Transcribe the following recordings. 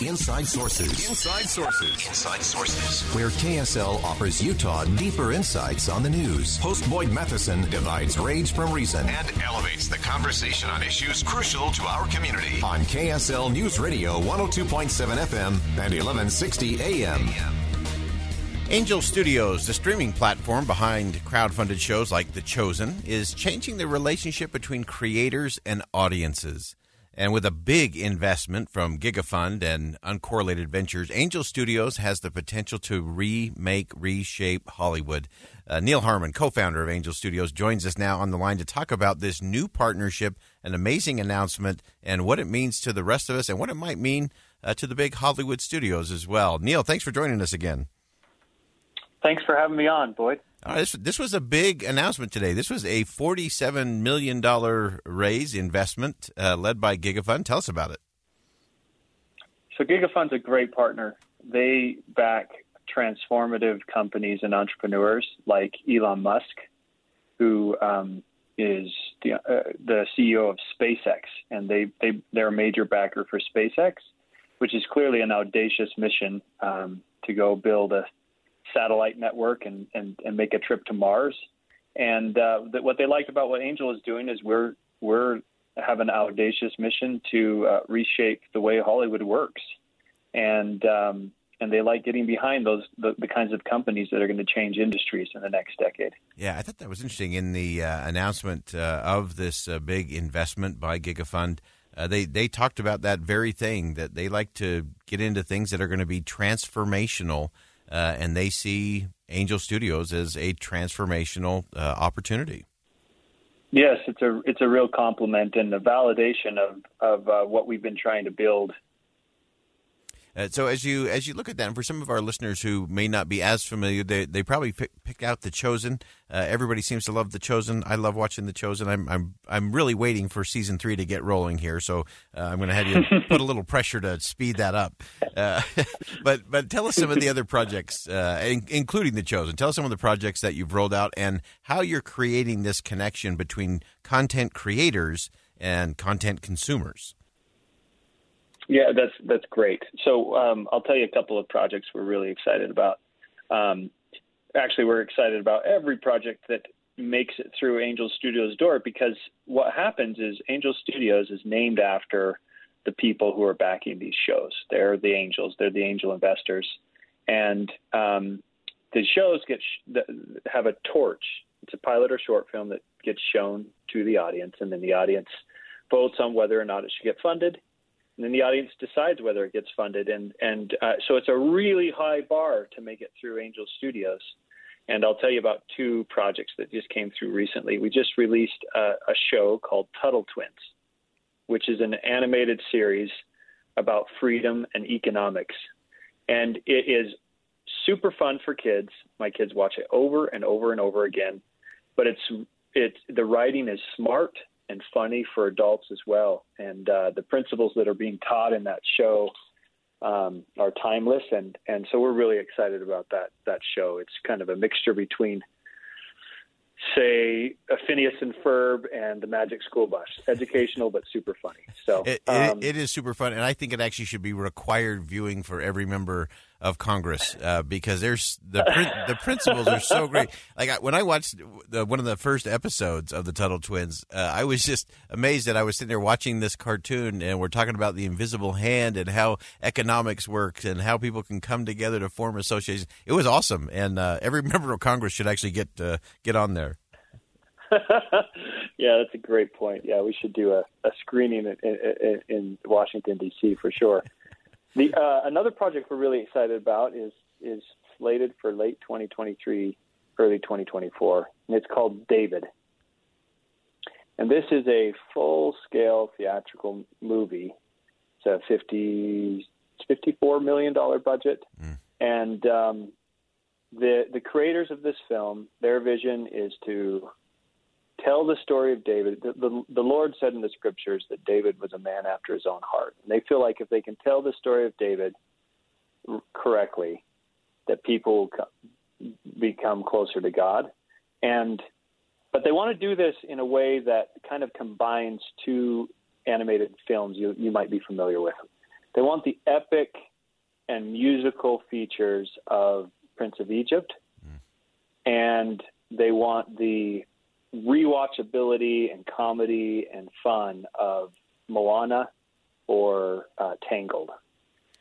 Inside Sources. Inside Sources. Inside Sources. Where KSL offers Utah deeper insights on the news. Host Boyd Matheson divides rage from reason and elevates the conversation on issues crucial to our community. On KSL News Radio 102.7 FM and 1160 AM. Angel Studios, the streaming platform behind crowd-funded shows like The Chosen, is changing the relationship between creators and audiences. And with a big investment from GigaFund and Uncorrelated Ventures, Angel Studios has the potential to remake, reshape Hollywood. Uh, Neal Harmon, co founder of Angel Studios, joins us now on the line to talk about this new partnership, an amazing announcement, and what it means to the rest of us and what it might mean uh, to the big Hollywood studios as well. Neal, thanks for joining us again. Thanks for having me on, Boyd. Uh, this, this was a big announcement today. This was a $47 million raise investment uh, led by GigaFund. Tell us about it. So, GigaFund's a great partner. They back transformative companies and entrepreneurs like Elon Musk, who um, is the, uh, the CEO of SpaceX, and they, they, they're a major backer for SpaceX, which is clearly an audacious mission um, to go build a satellite network and, and, and make a trip to Mars. And uh, what they liked about what Angel is doing is we're we're have an audacious mission to uh, reshape the way Hollywood works, and um, and they like getting behind those the, the kinds of companies that are going to change industries in the next decade. Yeah, I thought that was interesting in the uh, announcement uh, of this uh, big investment by GigaFund. Uh, they they talked about that very thing that they like to get into things that are going to be transformational uh, and they see Angel Studios as a transformational uh, opportunity. Yes, it's a it's a real compliment and a validation of of uh, what we've been trying to build uh, so as you as you look at that, and for some of our listeners who may not be as familiar, they they probably pick, pick out the Chosen. Uh, everybody seems to love the Chosen. I love watching the Chosen. I'm I'm I'm really waiting for season three to get rolling here, so uh, I'm going to have you put a little pressure to speed that up. Uh, but but tell us some of the other projects, uh, in, including the Chosen. Tell us some of the projects that you've rolled out and how you're creating this connection between content creators and content consumers. Yeah, that's that's great. So um, I'll tell you a couple of projects we're really excited about. Um, actually, we're excited about every project that makes it through Angel Studios' door because what happens is Angel Studios is named after the people who are backing these shows. They're the angels. They're the angel investors, and um, the shows get sh- have a torch. It's a pilot or short film that gets shown to the audience, and then the audience votes on whether or not it should get funded and then the audience decides whether it gets funded. And and uh, so it's a really high bar to make it through Angel Studios. And I'll tell you about two projects that just came through recently. We just released a, a show called Tuttle Twins, which is an animated series about freedom and economics, and it is super fun for kids. My kids watch it over and over and over again. But it's it's the writing is smart and funny for adults as well. And uh, the principles that are being taught in that show um, are timeless, and and so we're really excited about that that show. It's kind of a mixture between say Phineas and Ferb and the Magic School Bus. Educational but super funny. So it, um, it, it is super fun, and I think it actually should be required viewing for every member of Congress uh, because there's the the principles are so great. Like I, when I watched the, one of the first episodes of the Tuttle Twins, uh, I was just amazed that I was sitting there watching this cartoon and we're talking about the invisible hand and how economics works and how people can come together to form associations. It was awesome, and uh, every member of Congress should actually get uh, get on there. yeah, that's a great point. Yeah, we should do a, a screening in, in, in Washington D.C. for sure. The uh, another project we're really excited about is is slated for late 2023, early 2024, and it's called David. And this is a full-scale theatrical movie. It's a 50, 54 million dollar budget, mm. and um, the the creators of this film, their vision is to tell the story of David. The, the, the, Lord said in the scriptures that David was a man after his own heart. And they feel like if they can tell the story of David correctly, that people will become closer to God. And but they want to do this in a way that kind of combines two animated films you, you might be familiar with. They want the epic and musical features of Prince of Egypt, mm. and they want the rewatchability and comedy and fun of Moana or uh, Tangled.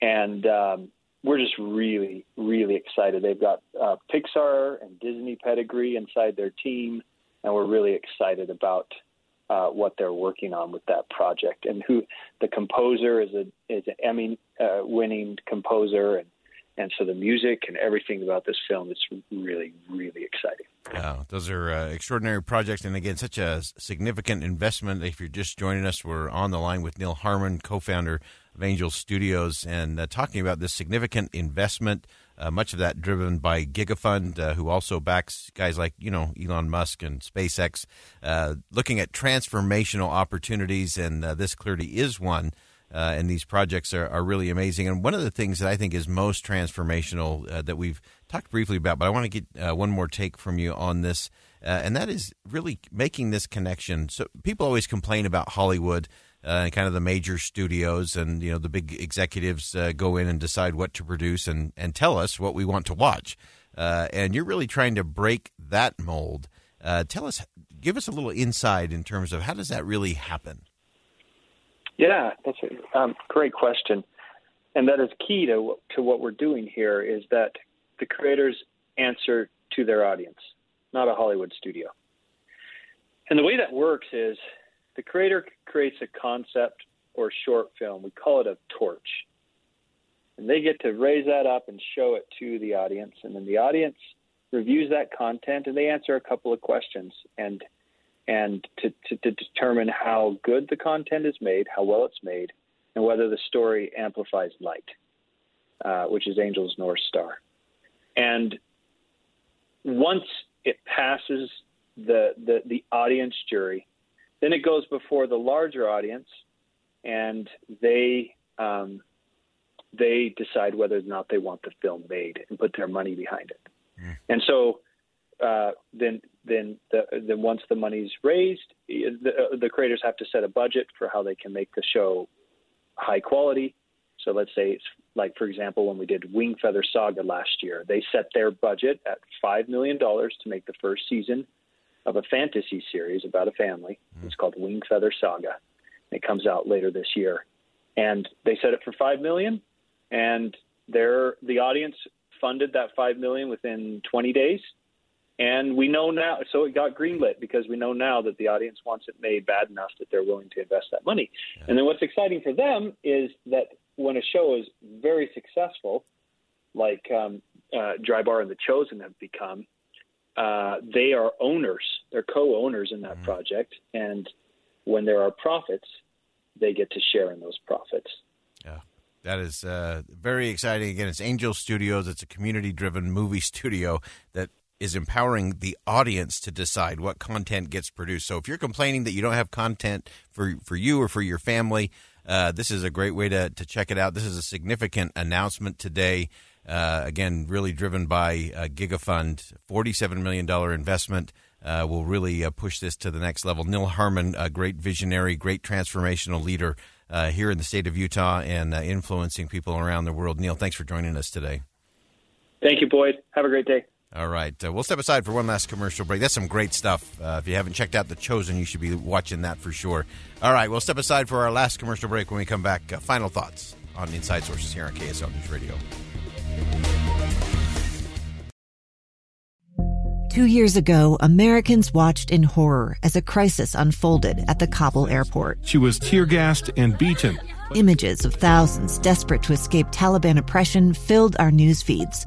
And um, we're just really, really excited. They've got uh, Pixar and Disney pedigree inside their team, and we're really excited about uh, what they're working on with that project. And who the composer is a is an Emmy uh, winning composer, and and so the music and everything about this film is really, really. Yeah, those are uh, extraordinary projects, and again, such a significant investment. If you're just joining us, we're on the line with Neal Harmon, co-founder of Angel Studios, and uh, talking about this significant investment. Uh, much of that driven by GigaFund, uh, who also backs guys like you know Elon Musk and SpaceX, uh, looking at transformational opportunities, and uh, this clearly is one uh, and these projects are, are really amazing. And one of the things that I think is most transformational uh, that we've talked briefly about, but I want to get uh, one more take from you on this, uh, and that is really making this connection. So people always complain about Hollywood. Uh, and kind of the major studios and you know the big executives uh, go in and decide what to produce and, and tell us what we want to watch and you're really trying to break that mold tell us give us a little insight in terms of how does that really happen yeah, that's a um, great question, and that is key to to what we're doing here. Is that the creators answer to their audience, not a Hollywood studio. And the way that works is the creator creates a concept or short film. We call it a torch. And they get to raise that up and show it to the audience. And then the audience reviews that content and they answer a couple of questions. And and to, to, to, determine how good the content is made, how well it's made, and whether the story amplifies light, uh, which is Angel's North Star. And once it passes the, the, the audience jury, then it goes before the larger audience, and they um, they decide whether or not they want the film made and put their money behind it. Mm. And so uh, then then the, then once the money's raised, the, uh, the creators have to set a budget for how they can make the show high quality. So let's say it's like, for example, when we did Wingfeather Saga last year, they set their budget at $5 million to make the first season of a fantasy series about a family. Mm-hmm. It's called Wingfeather Saga. It comes out later this year. And they set it for 5 million, and their, the audience funded that 5 million within 20 days and we know now, so it got greenlit because we know now that the audience wants it made bad enough that they're willing to invest that money. Yeah. And then what's exciting for them is that when a show is very successful, like um, uh, Dry Bar and The Chosen have become, uh, they are owners. They're co-owners in that mm-hmm. project, and when there are profits, they get to share in those profits. Yeah. That is uh, very exciting. Again, it's Angel Studios. It's a community driven movie studio that is empowering the audience to decide what content gets produced. So if you're complaining that you don't have content for for you or for your family, uh, this is a great way to to check it out. This is a significant announcement today. Uh, again, really driven by uh, GigaFund, forty-seven million dollar investment. Uh, will really uh, push this to the next level. Neal Harmon, a great visionary, great transformational leader uh, here in the state of Utah and uh, influencing people around the world. Neal, thanks for joining us today. Thank you, Boyd. Have a great day. All right. Uh, we'll step aside for one last commercial break. That's some great stuff. Uh, if you haven't checked out The Chosen, you should be watching that for sure. All right. We'll step aside for our last commercial break when we come back. Uh, final thoughts on Inside Sources here on KSL News Radio. Two years ago, Americans watched in horror as a crisis unfolded at the Kabul airport. She was tear gassed and beaten. Images of thousands desperate to escape Taliban oppression filled our news feeds.